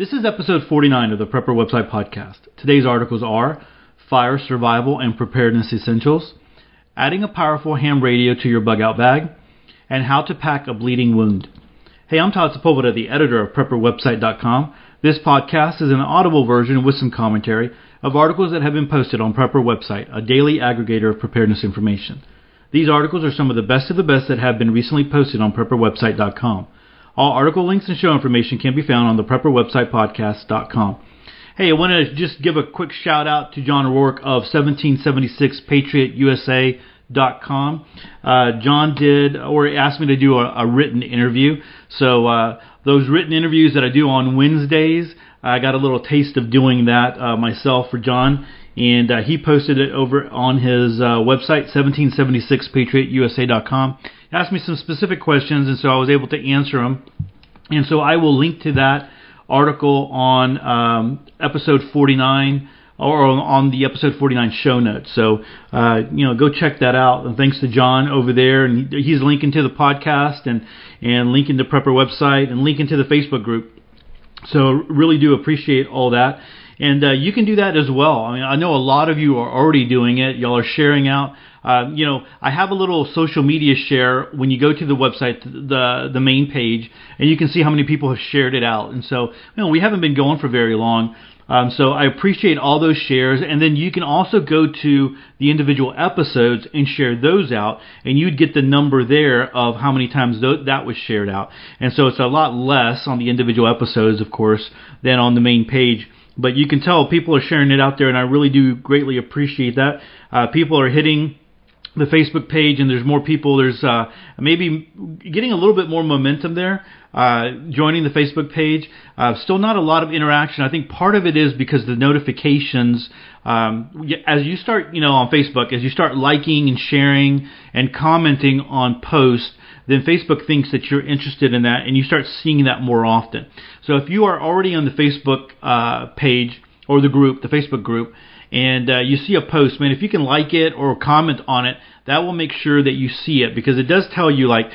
This is episode 49 of the Prepper Website Podcast. Today's articles are Fire Survival and Preparedness Essentials, Adding a Powerful Ham Radio to Your Bug Out Bag, and How to Pack a Bleeding Wound. Hey, I'm Todd Sepulveda, the editor of PrepperWebsite.com. This podcast is an audible version with some commentary of articles that have been posted on Prepper Website, a daily aggregator of preparedness information. These articles are some of the best of the best that have been recently posted on PrepperWebsite.com. All article links and show information can be found on the prepperwebsitepodcast.com. Hey, I want to just give a quick shout out to John Rourke of 1776patriotusa.com. Uh, John did, or asked me to do a, a written interview. So uh, those written interviews that I do on Wednesdays, I got a little taste of doing that uh, myself for John, and uh, he posted it over on his uh, website, 1776patriotusa.com asked me some specific questions, and so I was able to answer them. And so I will link to that article on um, episode 49 or on the episode 49 show notes. So, uh, you know, go check that out. And thanks to John over there. And he's linking to the podcast and, and linking to Prepper website and linking to the Facebook group. So, really do appreciate all that. And uh, you can do that as well. I mean, I know a lot of you are already doing it. Y'all are sharing out uh, you know, I have a little social media share when you go to the website, the the main page, and you can see how many people have shared it out. And so, you know, we haven't been going for very long. Um, so I appreciate all those shares, and then you can also go to the individual episodes and share those out, and you'd get the number there of how many times th- that was shared out. And so it's a lot less on the individual episodes, of course, than on the main page. But you can tell people are sharing it out there, and I really do greatly appreciate that. Uh, people are hitting the Facebook page, and there's more people. There's uh, maybe getting a little bit more momentum there. Uh, joining the Facebook page, uh, still not a lot of interaction. I think part of it is because the notifications, um, as you start, you know, on Facebook, as you start liking and sharing and commenting on posts, then Facebook thinks that you're interested in that, and you start seeing that more often. So if you are already on the Facebook uh, page or the group, the Facebook group, and uh, you see a post, man, if you can like it or comment on it, that will make sure that you see it because it does tell you like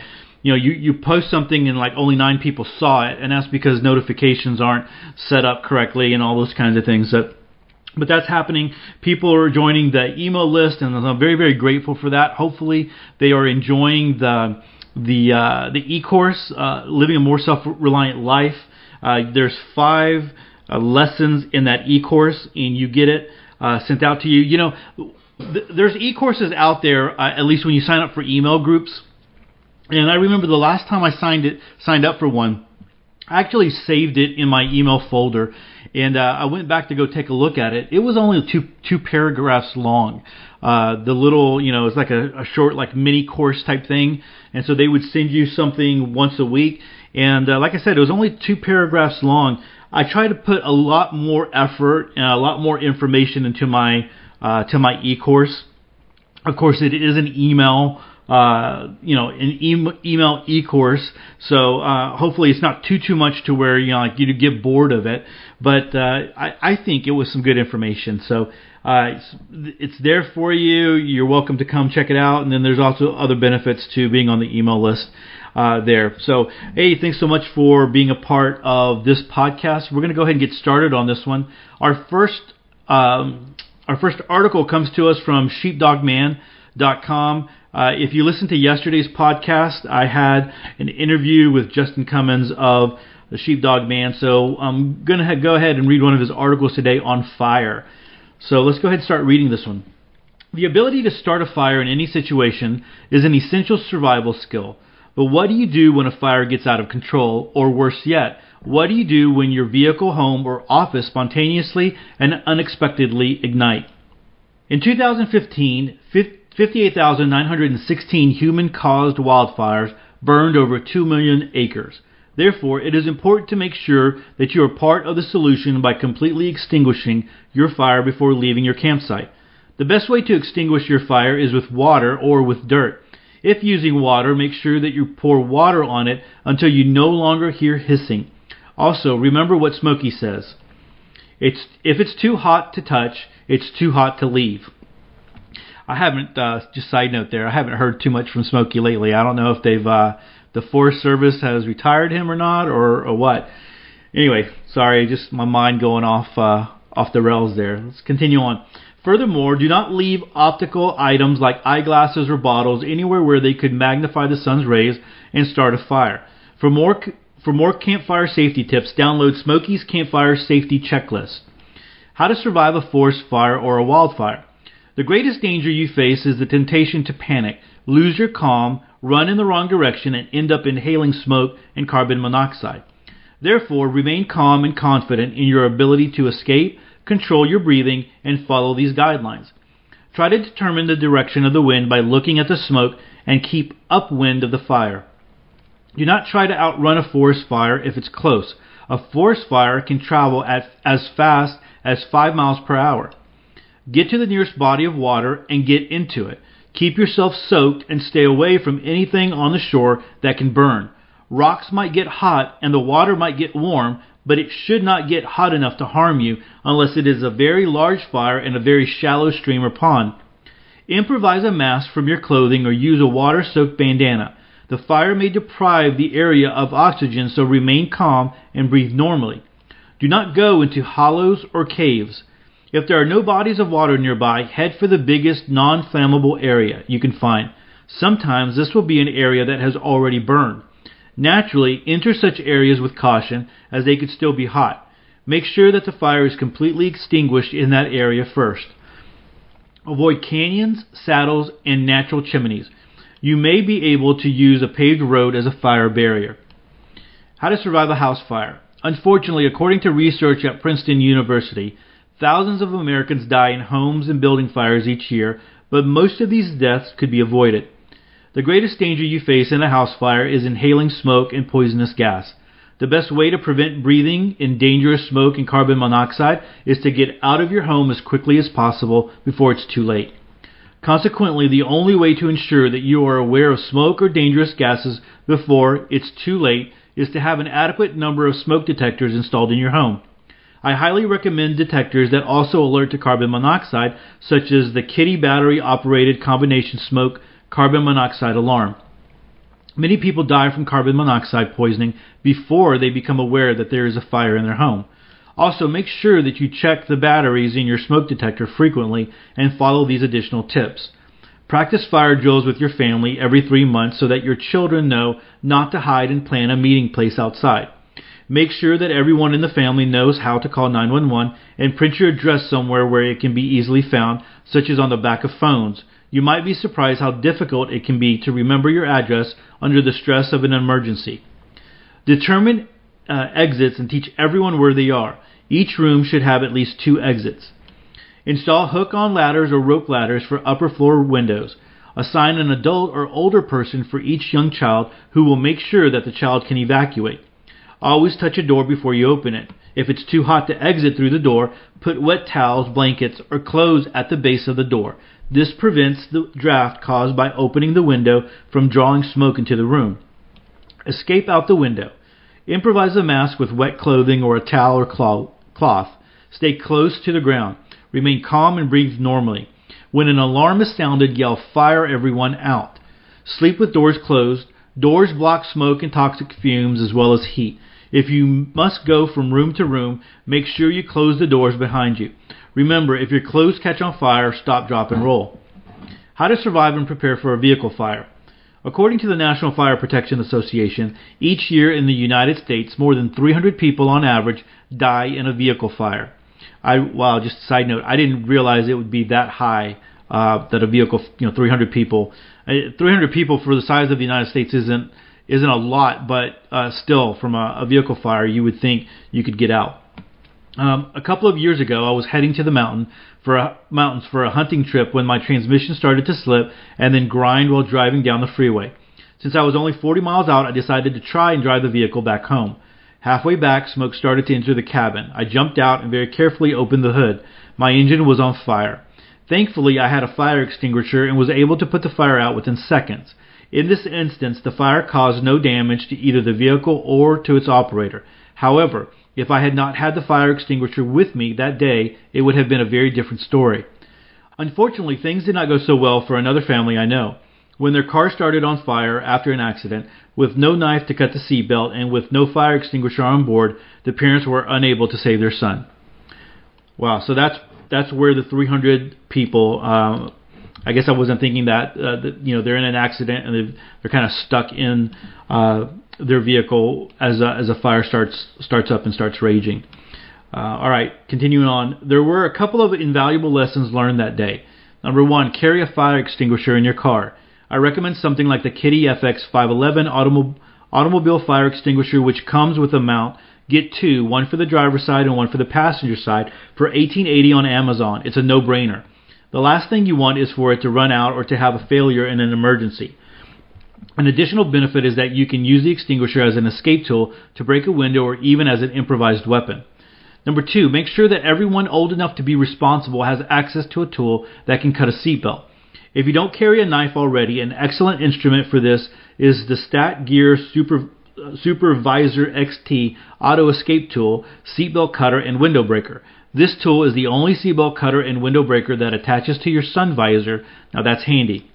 you know you you post something and like only nine people saw it and that's because notifications aren't set up correctly and all those kinds of things that but that's happening. People are joining the email list, and I'm very, very grateful for that. Hopefully, they are enjoying the the uh, the e-course, uh, living a more self-reliant life. Uh, there's five uh, lessons in that e-course, and you get it uh, sent out to you. You know, th- there's e-courses out there, uh, at least when you sign up for email groups. And I remember the last time I signed it, signed up for one, I actually saved it in my email folder, and uh, I went back to go take a look at it. It was only two two paragraphs long. Uh, the little, you know, it's like a, a short, like mini course type thing, and so they would send you something once a week. And uh, like I said, it was only two paragraphs long. I try to put a lot more effort and a lot more information into my uh, to my e-course. Of course, it is an email, uh, you know, an e- email e-course. So uh, hopefully, it's not too too much to where you know like you get bored of it. But uh, I, I think it was some good information. So uh, it's, it's there for you. You're welcome to come check it out. And then there's also other benefits to being on the email list. Uh, there. So, hey, thanks so much for being a part of this podcast. We're going to go ahead and get started on this one. Our first um, our first article comes to us from sheepdogman.com. Uh, if you listen to yesterday's podcast, I had an interview with Justin Cummins of the Sheepdog Man. So I'm going to go ahead and read one of his articles today on fire. So let's go ahead and start reading this one. The ability to start a fire in any situation is an essential survival skill. But what do you do when a fire gets out of control, or worse yet, what do you do when your vehicle, home, or office spontaneously and unexpectedly ignite? In 2015, 58,916 human caused wildfires burned over 2 million acres. Therefore, it is important to make sure that you are part of the solution by completely extinguishing your fire before leaving your campsite. The best way to extinguish your fire is with water or with dirt. If using water, make sure that you pour water on it until you no longer hear hissing. Also, remember what Smokey says. It's if it's too hot to touch, it's too hot to leave. I haven't uh, just side note there. I haven't heard too much from Smokey lately. I don't know if they've uh, the Forest Service has retired him or not, or, or what. Anyway, sorry, just my mind going off uh, off the rails there. Let's continue on. Furthermore, do not leave optical items like eyeglasses or bottles anywhere where they could magnify the sun's rays and start a fire. For more for more campfire safety tips, download Smokey's Campfire Safety Checklist. How to survive a forest fire or a wildfire. The greatest danger you face is the temptation to panic, lose your calm, run in the wrong direction, and end up inhaling smoke and carbon monoxide. Therefore, remain calm and confident in your ability to escape, control your breathing, and follow these guidelines. Try to determine the direction of the wind by looking at the smoke and keep upwind of the fire. Do not try to outrun a forest fire if it's close. A forest fire can travel at as fast as 5 miles per hour. Get to the nearest body of water and get into it. Keep yourself soaked and stay away from anything on the shore that can burn. Rocks might get hot and the water might get warm, but it should not get hot enough to harm you unless it is a very large fire in a very shallow stream or pond. Improvise a mask from your clothing or use a water soaked bandana. The fire may deprive the area of oxygen, so remain calm and breathe normally. Do not go into hollows or caves. If there are no bodies of water nearby, head for the biggest non flammable area you can find. Sometimes this will be an area that has already burned. Naturally, enter such areas with caution, as they could still be hot. Make sure that the fire is completely extinguished in that area first. Avoid canyons, saddles, and natural chimneys. You may be able to use a paved road as a fire barrier. How to survive a house fire. Unfortunately, according to research at Princeton University, thousands of Americans die in homes and building fires each year, but most of these deaths could be avoided. The greatest danger you face in a house fire is inhaling smoke and poisonous gas. The best way to prevent breathing in dangerous smoke and carbon monoxide is to get out of your home as quickly as possible before it's too late. Consequently, the only way to ensure that you are aware of smoke or dangerous gases before it's too late is to have an adequate number of smoke detectors installed in your home. I highly recommend detectors that also alert to carbon monoxide, such as the Kidde battery operated combination smoke carbon monoxide alarm. Many people die from carbon monoxide poisoning before they become aware that there is a fire in their home. Also, make sure that you check the batteries in your smoke detector frequently and follow these additional tips. Practice fire drills with your family every three months so that your children know not to hide and plan a meeting place outside. Make sure that everyone in the family knows how to call 911 and print your address somewhere where it can be easily found, such as on the back of phones. You might be surprised how difficult it can be to remember your address under the stress of an emergency. Determine uh, exits and teach everyone where they are. Each room should have at least two exits. Install hook on ladders or rope ladders for upper floor windows. Assign an adult or older person for each young child who will make sure that the child can evacuate. Always touch a door before you open it. If it's too hot to exit through the door, put wet towels, blankets, or clothes at the base of the door. This prevents the draft caused by opening the window from drawing smoke into the room. Escape out the window. Improvise a mask with wet clothing or a towel or cloth. Stay close to the ground. Remain calm and breathe normally. When an alarm is sounded, yell fire everyone out. Sleep with doors closed. Doors block smoke and toxic fumes as well as heat. If you must go from room to room, make sure you close the doors behind you. Remember, if your clothes catch on fire, stop, drop, and roll. How to survive and prepare for a vehicle fire. According to the National Fire Protection Association, each year in the United States, more than 300 people on average die in a vehicle fire. I wow, just a side note, I didn't realize it would be that high. Uh, that a vehicle, you know, 300 people, uh, 300 people for the size of the United States isn't isn't a lot, but uh, still, from a, a vehicle fire, you would think you could get out. Um, a couple of years ago, I was heading to the mountain for a, mountains for a hunting trip when my transmission started to slip and then grind while driving down the freeway. Since I was only 40 miles out, I decided to try and drive the vehicle back home. Halfway back, smoke started to enter the cabin. I jumped out and very carefully opened the hood. My engine was on fire. Thankfully, I had a fire extinguisher and was able to put the fire out within seconds. In this instance, the fire caused no damage to either the vehicle or to its operator. However, if I had not had the fire extinguisher with me that day, it would have been a very different story. Unfortunately, things did not go so well for another family I know. when their car started on fire after an accident, with no knife to cut the seatbelt and with no fire extinguisher on board, the parents were unable to save their son. Wow, so that's that's where the 300 people. Uh, I guess I wasn't thinking that, uh, that you know they're in an accident and they're, kind of stuck in uh, their vehicle as a, as a fire starts starts up and starts raging. Uh, all right, continuing on. There were a couple of invaluable lessons learned that day. Number one, carry a fire extinguisher in your car. I recommend something like the Kidde FX 511 automo- automobile fire extinguisher, which comes with a mount. Get two, one for the driver's side and one for the passenger side, for 1880 on Amazon. It's a no-brainer. The last thing you want is for it to run out or to have a failure in an emergency. An additional benefit is that you can use the extinguisher as an escape tool to break a window or even as an improvised weapon. Number two, make sure that everyone old enough to be responsible has access to a tool that can cut a seatbelt. If you don't carry a knife already, an excellent instrument for this is the Stat Gear Super, uh, Supervisor XT Auto Escape Tool, Seatbelt Cutter, and Window Breaker. This tool is the only seatbelt cutter and window breaker that attaches to your sun visor. Now that's handy.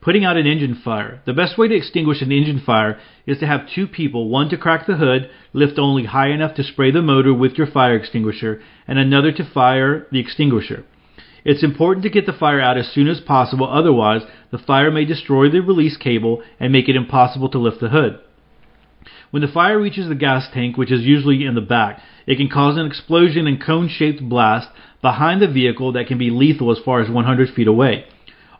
Putting out an engine fire. The best way to extinguish an engine fire is to have two people, one to crack the hood, lift only high enough to spray the motor with your fire extinguisher, and another to fire the extinguisher. It's important to get the fire out as soon as possible, otherwise, the fire may destroy the release cable and make it impossible to lift the hood. When the fire reaches the gas tank, which is usually in the back, it can cause an explosion and cone shaped blast behind the vehicle that can be lethal as far as 100 feet away.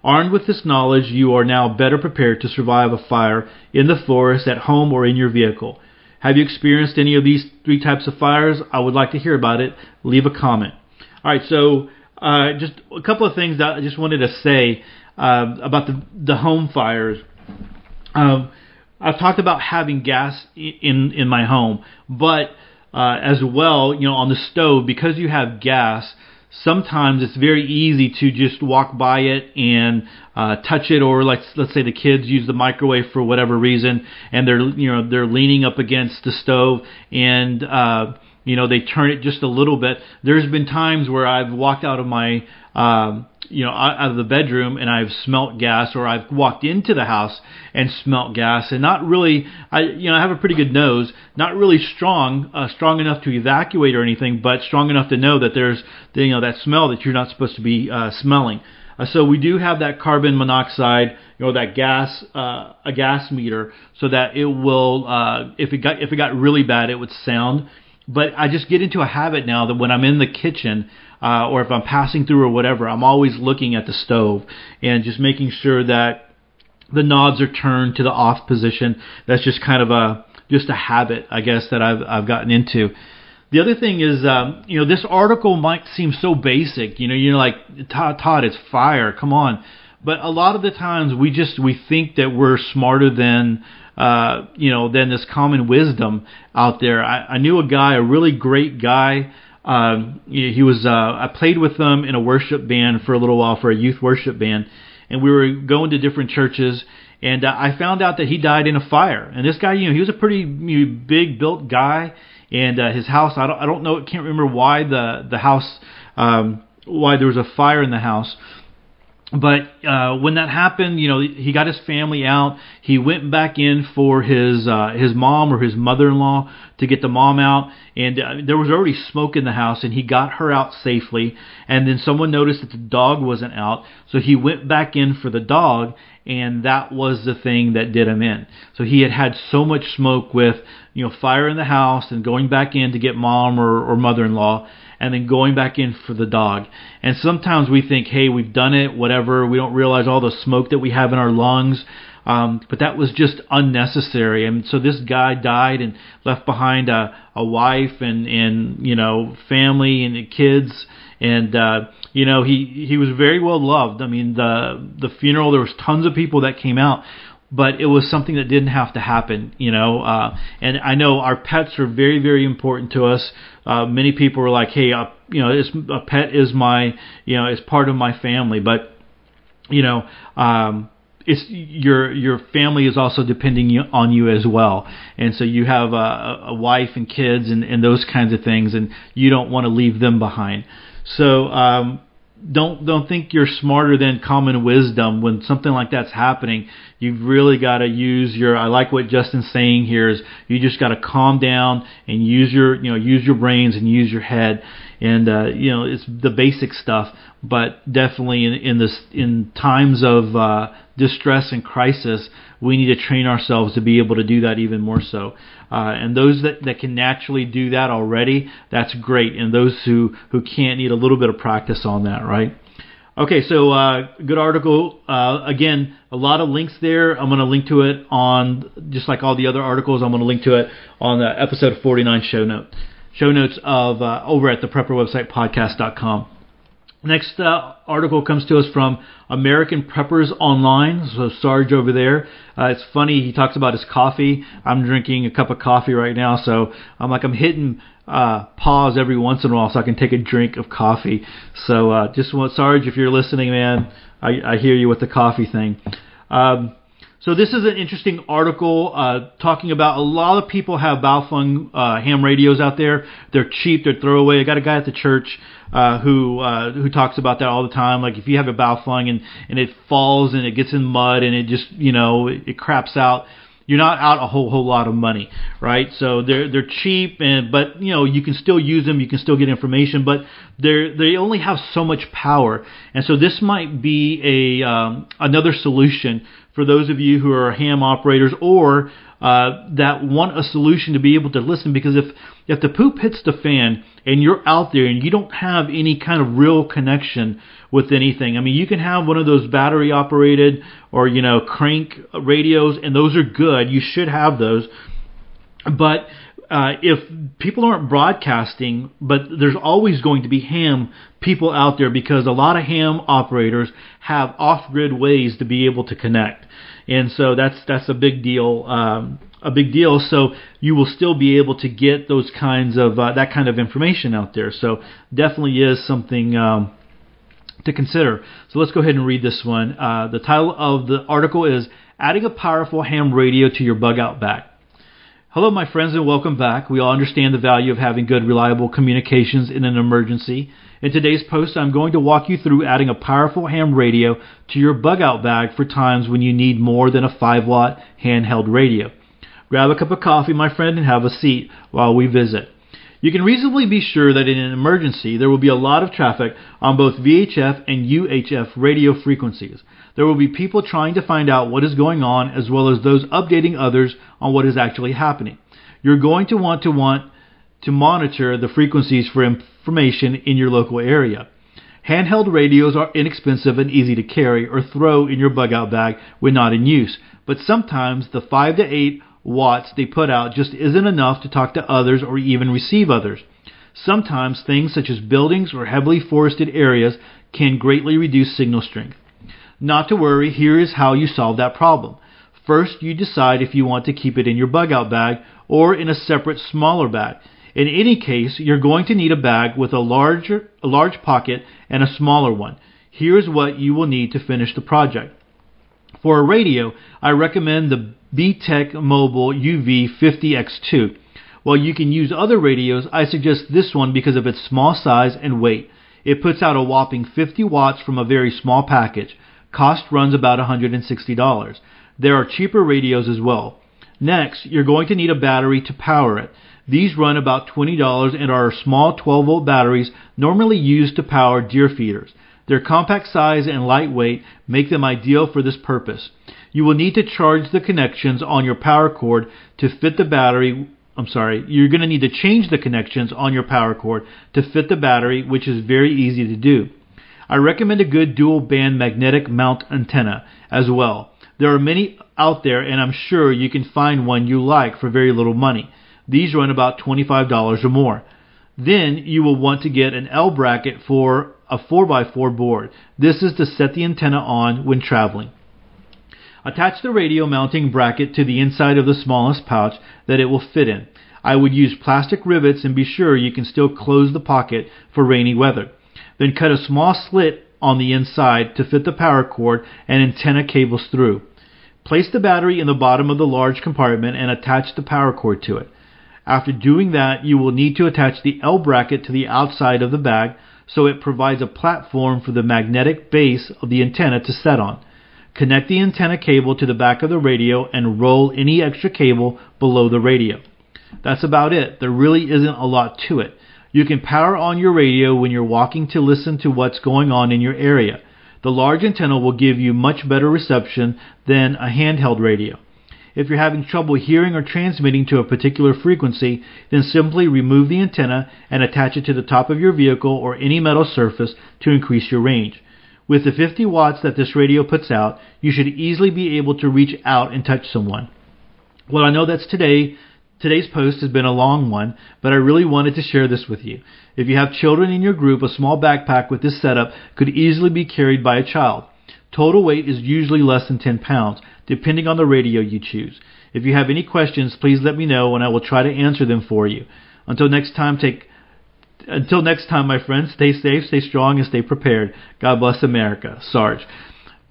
Armed with this knowledge, you are now better prepared to survive a fire in the forest, at home, or in your vehicle. Have you experienced any of these three types of fires? I would like to hear about it. Leave a comment. All right, so uh, just a couple of things that I just wanted to say uh, about the the home fires. Um, I've talked about having gas in in my home, but uh, as well, you know, on the stove because you have gas. Sometimes it's very easy to just walk by it and uh, touch it, or like let's say the kids use the microwave for whatever reason, and they're you know they're leaning up against the stove and uh, you know they turn it just a little bit. There's been times where I've walked out of my um, you know out of the bedroom and I've smelt gas, or I've walked into the house and smelt gas, and not really. I you know I have a pretty good nose, not really strong, uh, strong enough to evacuate or anything, but strong enough to know that there's you know that smell that you're not supposed to be uh, smelling. Uh, so we do have that carbon monoxide, you know, that gas, uh, a gas meter, so that it will, uh, if it got if it got really bad, it would sound but I just get into a habit now that when I'm in the kitchen uh, or if I'm passing through or whatever, I'm always looking at the stove and just making sure that the knobs are turned to the off position. That's just kind of a just a habit, I guess, that I've I've gotten into. The other thing is, um, you know, this article might seem so basic. You know, you're like, Todd, Todd, it's fire. Come on. But a lot of the times we just we think that we're smarter than uh, you know, than this common wisdom out there. I, I knew a guy, a really great guy. Um, he was. Uh, I played with them in a worship band for a little while for a youth worship band, and we were going to different churches. And uh, I found out that he died in a fire. And this guy, you know, he was a pretty big built guy, and uh, his house. I don't. I don't know. Can't remember why the the house. Um, why there was a fire in the house but uh, when that happened, you know, he got his family out. He went back in for his uh, his mom or his mother-in-law to get the mom out, and uh, there was already smoke in the house, and he got her out safely. And then someone noticed that the dog wasn't out, so he went back in for the dog, and that was the thing that did him in. So he had had so much smoke with you know fire in the house and going back in to get mom or, or mother-in-law and then going back in for the dog. And sometimes we think, hey, we've done it, whatever. We don't realize all the smoke that we have in our lungs. Um, but that was just unnecessary. And so this guy died and left behind a, a wife and, and, you know, family and kids. And, uh, you know, he, he was very well loved. I mean, the, the funeral, there was tons of people that came out but it was something that didn't have to happen, you know. Uh, and I know our pets are very, very important to us. Uh, many people are like, "Hey, uh, you know, this, a pet is my, you know, is part of my family," but you know, um, it's your your family is also depending on you as well, and so you have a, a wife and kids and, and those kinds of things, and you don't want to leave them behind. So um, don't don't think you're smarter than common wisdom when something like that's happening. You've really got to use your. I like what Justin's saying here is you just got to calm down and use your you know use your brains and use your head and uh, you know it's the basic stuff. But definitely in in this in times of uh, distress and crisis, we need to train ourselves to be able to do that even more so. Uh, and those that, that can naturally do that already, that's great. And those who, who can't need a little bit of practice on that, right? Okay, so uh, good article. Uh, again, a lot of links there. I'm going to link to it on just like all the other articles. I'm going to link to it on the episode 49 show note show notes of uh, over at the prepper website podcast.com. Next uh, article comes to us from American Preppers Online. So Sarge over there. Uh, it's funny he talks about his coffee. I'm drinking a cup of coffee right now, so I'm like I'm hitting uh, pause every once in a while so I can take a drink of coffee. So uh, just want Sarge, if you're listening, man, I, I hear you with the coffee thing. Um, so this is an interesting article uh, talking about a lot of people have Baofeng uh, ham radios out there. They're cheap, they're throwaway. I got a guy at the church uh, who uh, who talks about that all the time. Like if you have a Baofeng and and it falls and it gets in mud and it just you know it, it craps out you're not out a whole whole lot of money, right? So they're they're cheap, and but you know you can still use them, you can still get information, but they they only have so much power, and so this might be a um, another solution for those of you who are ham operators or uh, that want a solution to be able to listen because if if the poop hits the fan and you're out there and you don't have any kind of real connection with anything i mean you can have one of those battery operated or you know crank radios and those are good. You should have those. But uh, if people aren't broadcasting, but there's always going to be ham people out there because a lot of ham operators have off-grid ways to be able to connect, and so that's that's a big deal. Um, a big deal. So you will still be able to get those kinds of uh, that kind of information out there. So definitely is something. Um, to consider. So let's go ahead and read this one. Uh, the title of the article is Adding a Powerful Ham Radio to Your Bug Out Bag. Hello, my friends, and welcome back. We all understand the value of having good, reliable communications in an emergency. In today's post, I'm going to walk you through adding a powerful ham radio to your bug out bag for times when you need more than a 5 watt handheld radio. Grab a cup of coffee, my friend, and have a seat while we visit. You can reasonably be sure that in an emergency there will be a lot of traffic on both VHF and UHF radio frequencies. There will be people trying to find out what is going on as well as those updating others on what is actually happening. You're going to want to want to monitor the frequencies for information in your local area. Handheld radios are inexpensive and easy to carry or throw in your bug out bag when not in use, but sometimes the 5 to 8 watts they put out just isn't enough to talk to others or even receive others. Sometimes things such as buildings or heavily forested areas can greatly reduce signal strength. Not to worry, here is how you solve that problem. First, you decide if you want to keep it in your bug out bag or in a separate smaller bag. In any case, you're going to need a bag with a larger a large pocket and a smaller one. Here's what you will need to finish the project. For a radio, I recommend the B-Tech Mobile UV50X2. While you can use other radios, I suggest this one because of its small size and weight. It puts out a whopping 50 watts from a very small package. Cost runs about $160. There are cheaper radios as well. Next, you're going to need a battery to power it. These run about $20 and are small 12 volt batteries normally used to power deer feeders. Their compact size and lightweight make them ideal for this purpose. You will need to charge the connections on your power cord to fit the battery. I'm sorry, you're going to need to change the connections on your power cord to fit the battery, which is very easy to do. I recommend a good dual band magnetic mount antenna as well. There are many out there, and I'm sure you can find one you like for very little money. These run about $25 or more. Then you will want to get an L bracket for a 4x4 board. This is to set the antenna on when traveling. Attach the radio mounting bracket to the inside of the smallest pouch that it will fit in. I would use plastic rivets and be sure you can still close the pocket for rainy weather. Then cut a small slit on the inside to fit the power cord and antenna cables through. Place the battery in the bottom of the large compartment and attach the power cord to it. After doing that, you will need to attach the L bracket to the outside of the bag, so it provides a platform for the magnetic base of the antenna to set on. Connect the antenna cable to the back of the radio and roll any extra cable below the radio. That's about it. There really isn't a lot to it. You can power on your radio when you're walking to listen to what's going on in your area. The large antenna will give you much better reception than a handheld radio. If you're having trouble hearing or transmitting to a particular frequency, then simply remove the antenna and attach it to the top of your vehicle or any metal surface to increase your range. With the 50 watts that this radio puts out, you should easily be able to reach out and touch someone. Well, I know that's today. Today's post has been a long one, but I really wanted to share this with you. If you have children in your group, a small backpack with this setup could easily be carried by a child. Total weight is usually less than 10 pounds, depending on the radio you choose. If you have any questions, please let me know and I will try to answer them for you. Until next time, take until next time, my friends, stay safe, stay strong, and stay prepared. God bless America. Sarge.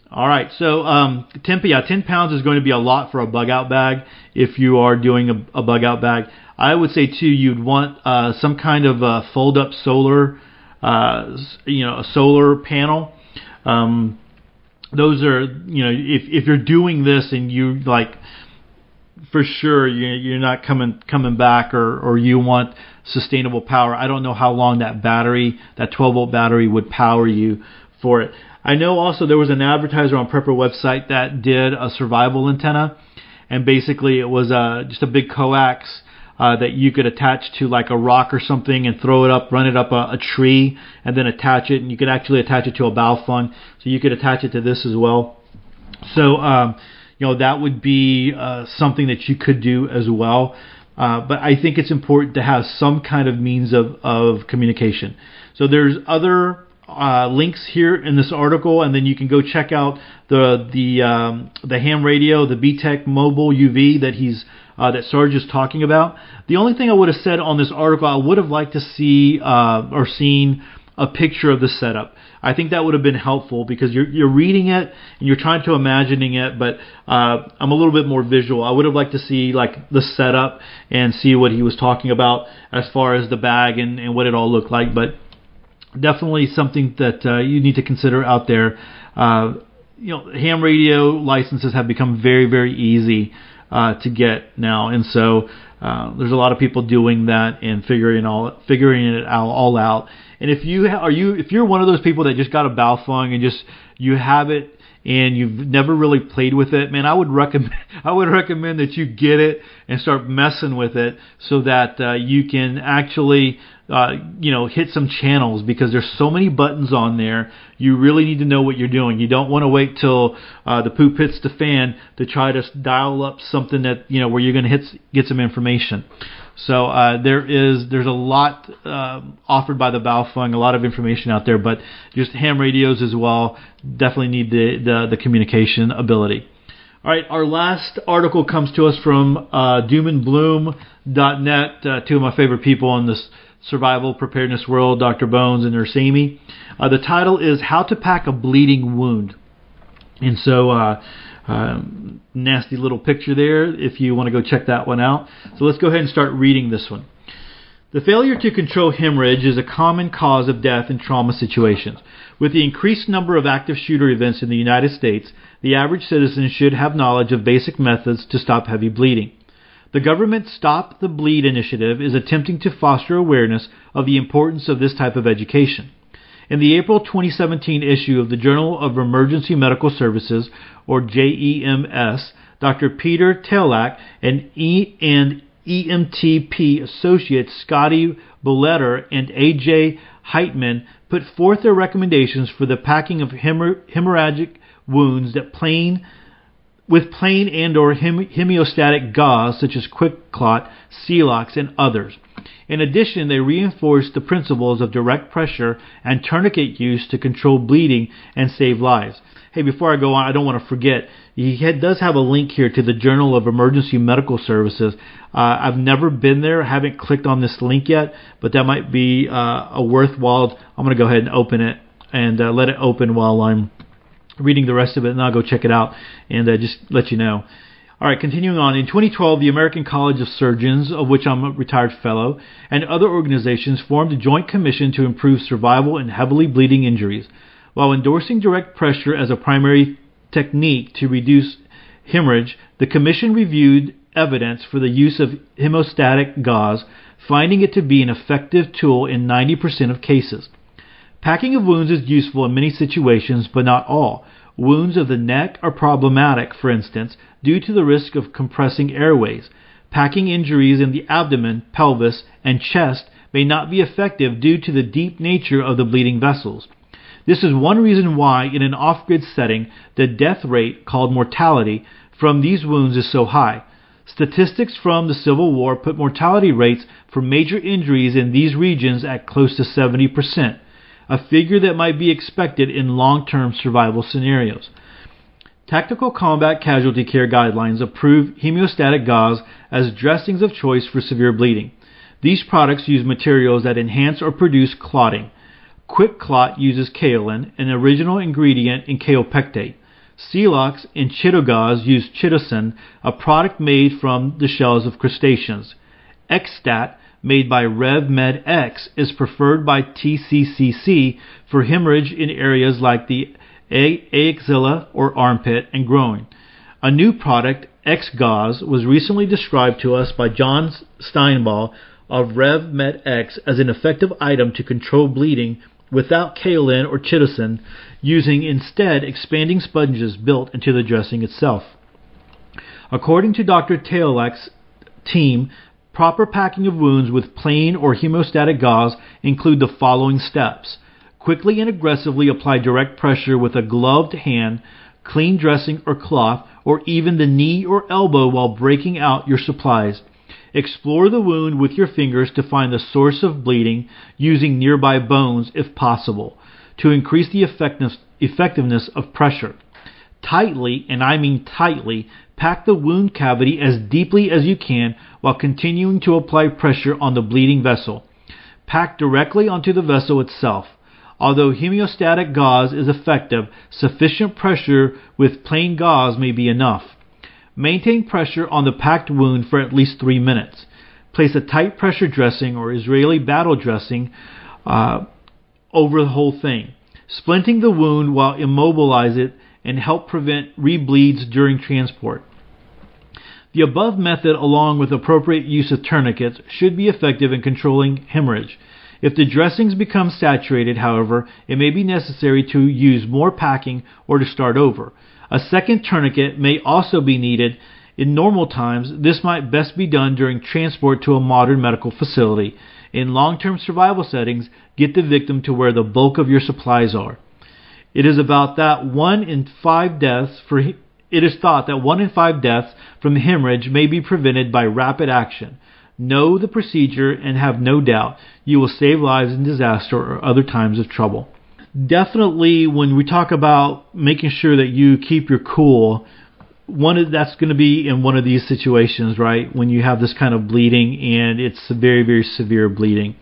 All right, so um, 10, yeah, 10 pounds is going to be a lot for a bug out bag if you are doing a, a bug out bag. I would say too, you'd want uh, some kind of fold up solar, uh, you know, a solar panel. Um, those are, you know, if if you're doing this and you like, for sure you, you're not coming coming back, or or you want sustainable power. I don't know how long that battery, that 12 volt battery, would power you for it. I know also there was an advertiser on Prepper website that did a survival antenna, and basically it was uh, just a big coax uh, that you could attach to like a rock or something and throw it up, run it up a, a tree, and then attach it. And you could actually attach it to a Baofeng, so you could attach it to this as well. So um, you know that would be uh, something that you could do as well. Uh, but I think it's important to have some kind of means of, of communication. So there's other uh, links here in this article, and then you can go check out the the um, the ham radio, the BTECH mobile UV that he's uh, that Sarge is talking about. The only thing I would have said on this article, I would have liked to see uh, or seen a picture of the setup. I think that would have been helpful because you're you're reading it and you're trying to imagining it, but uh, I'm a little bit more visual. I would have liked to see like the setup and see what he was talking about as far as the bag and, and what it all looked like, but definitely something that uh, you need to consider out there. Uh, you know, ham radio licenses have become very, very easy uh, to get now, and so uh, there's a lot of people doing that and figuring all figuring it all, all out. And if you ha- are you if you're one of those people that just got a Baofeng and just you have it and you've never really played with it, man, I would recommend I would recommend that you get it and start messing with it so that uh, you can actually uh, you know hit some channels because there's so many buttons on there. You really need to know what you're doing. You don't want to wait till uh, the poop hits the fan to try to dial up something that you know where you're going to hit get some information. So uh, there is there's a lot uh, offered by the Baofeng, a lot of information out there, but just ham radios as well definitely need the the, the communication ability. All right, our last article comes to us from uh, doomandbloom.net, uh, two of my favorite people on this survival preparedness world, Dr. Bones and Nurse Amy. Uh, the title is How to Pack a Bleeding Wound. And so uh, um, nasty little picture there if you want to go check that one out. So let's go ahead and start reading this one. The failure to control hemorrhage is a common cause of death in trauma situations. With the increased number of active shooter events in the United States, the average citizen should have knowledge of basic methods to stop heavy bleeding. The government Stop the Bleed initiative is attempting to foster awareness of the importance of this type of education. In the April 2017 issue of the Journal of Emergency Medical Services, or JEMS, Dr. Peter Taillac and, e- and EMTP associates Scotty Bolleter and AJ Heightman put forth their recommendations for the packing of hemorrhagic wounds that plain with plain and or hem- hemostatic gauze such as QuikClot, Celox, and others. In addition, they reinforced the principles of direct pressure and tourniquet use to control bleeding and save lives. Hey, before I go on, I don't want to forget, he had, does have a link here to the Journal of Emergency Medical Services. Uh, I've never been there, haven't clicked on this link yet, but that might be uh, a worthwhile. I'm going to go ahead and open it and uh, let it open while I'm reading the rest of it, and I'll go check it out and uh, just let you know. All right, continuing on. In 2012, the American College of Surgeons, of which I'm a retired fellow, and other organizations formed a joint commission to improve survival in heavily bleeding injuries. While endorsing direct pressure as a primary technique to reduce hemorrhage, the commission reviewed evidence for the use of hemostatic gauze, finding it to be an effective tool in 90% of cases. Packing of wounds is useful in many situations, but not all. Wounds of the neck are problematic, for instance, due to the risk of compressing airways. Packing injuries in the abdomen, pelvis, and chest may not be effective due to the deep nature of the bleeding vessels. This is one reason why, in an off grid setting, the death rate, called mortality, from these wounds is so high. Statistics from the Civil War put mortality rates for major injuries in these regions at close to 70% a figure that might be expected in long term survival scenarios. Tactical Combat Casualty Care Guidelines approve hemostatic gauze as dressings of choice for severe bleeding. These products use materials that enhance or produce clotting. QuikClot uses kaolin, an original ingredient in kaopectate. Celox and Chitogauze use chitosan, a product made from the shells of crustaceans. Xstat made by RevMedx is preferred by TCCC for hemorrhage in areas like the axilla or armpit and groin. A new product, X Gauze, was recently described to us by John Steinbaugh of RevMedx as an effective item to control bleeding without kaolin or chitosan, using instead expanding sponges built into the dressing itself. According to Dr. Taillac's team, Proper packing of wounds with plain or hemostatic gauze include the following steps. Quickly and aggressively apply direct pressure with a gloved hand, clean dressing or cloth, or even the knee or elbow while breaking out your supplies. Explore the wound with your fingers to find the source of bleeding using nearby bones if possible to increase the effectiveness of pressure. Tightly, and I mean tightly, pack the wound cavity as deeply as you can while continuing to apply pressure on the bleeding vessel. Pack directly onto the vessel itself. Although hemostatic gauze is effective, sufficient pressure with plain gauze may be enough. Maintain pressure on the packed wound for at least three minutes. Place a tight pressure dressing or Israeli battle dressing uh, over the whole thing. Splinting the wound while immobilize it and help prevent rebleeds during transport. The above method, along with appropriate use of tourniquets, should be effective in controlling hemorrhage. If the dressings become saturated, however, it may be necessary to use more packing or to start over. A second tourniquet may also be needed. In normal times, this might best be done during transport to a modern medical facility. In long term survival settings, get the victim to where the bulk of your supplies are. It is about that one in five deaths for it is thought that one in five deaths from hemorrhage may be prevented by rapid action. Know the procedure and have no doubt you will save lives in disaster or other times of trouble. Definitely, when we talk about making sure that you keep your cool, one of, that's going to be in one of these situations, right? When you have this kind of bleeding and it's very, very severe bleeding.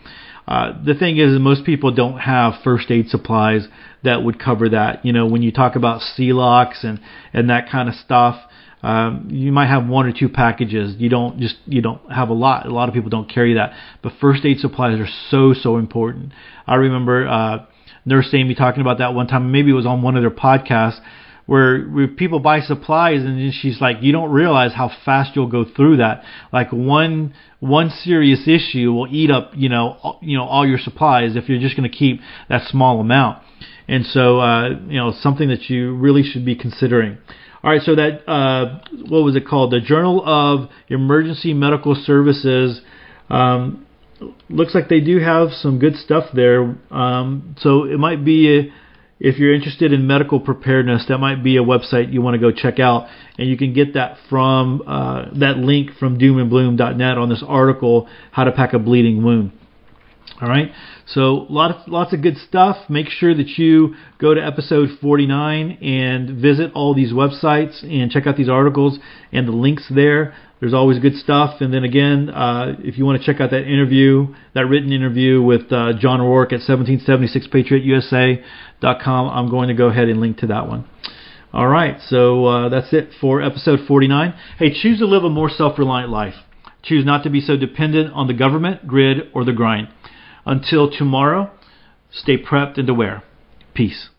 Uh, the thing is, most people don't have first aid supplies that would cover that. You know, when you talk about Celox and and that kind of stuff, um, you might have one or two packages. You don't just you don't have a lot. A lot of people don't carry that. But first aid supplies are so so important. I remember uh, Nurse Amy talking about that one time. Maybe it was on one of their podcasts where, where people buy supplies and then she's like, you don't realize how fast you'll go through that. Like one one serious issue will eat up, you know, all, you know all your supplies if you're just going to keep that small amount. And so, uh, you know, something that you really should be considering. All right, so that uh, what was it called? The Journal of Emergency Medical Services. Um, looks like they do have some good stuff there. Um, so it might be a, if you're interested in medical preparedness, that might be a website you want to go check out, and you can get that from uh, that link from doomandbloom.net on this article, "How to Pack a Bleeding Wound." All right, so lots lots of good stuff. Make sure that you go to episode 49 and visit all these websites and check out these articles and the links there. There's always good stuff. And then again, uh, if you want to check out that interview, that written interview with uh, John Rourke at 1776patriotusa.com, I'm going to go ahead and link to that one. All right, so uh, that's it for episode 49. Hey, choose to live a more self reliant life. Choose not to be so dependent on the government, grid, or the grind. Until tomorrow, stay prepped and aware. Peace.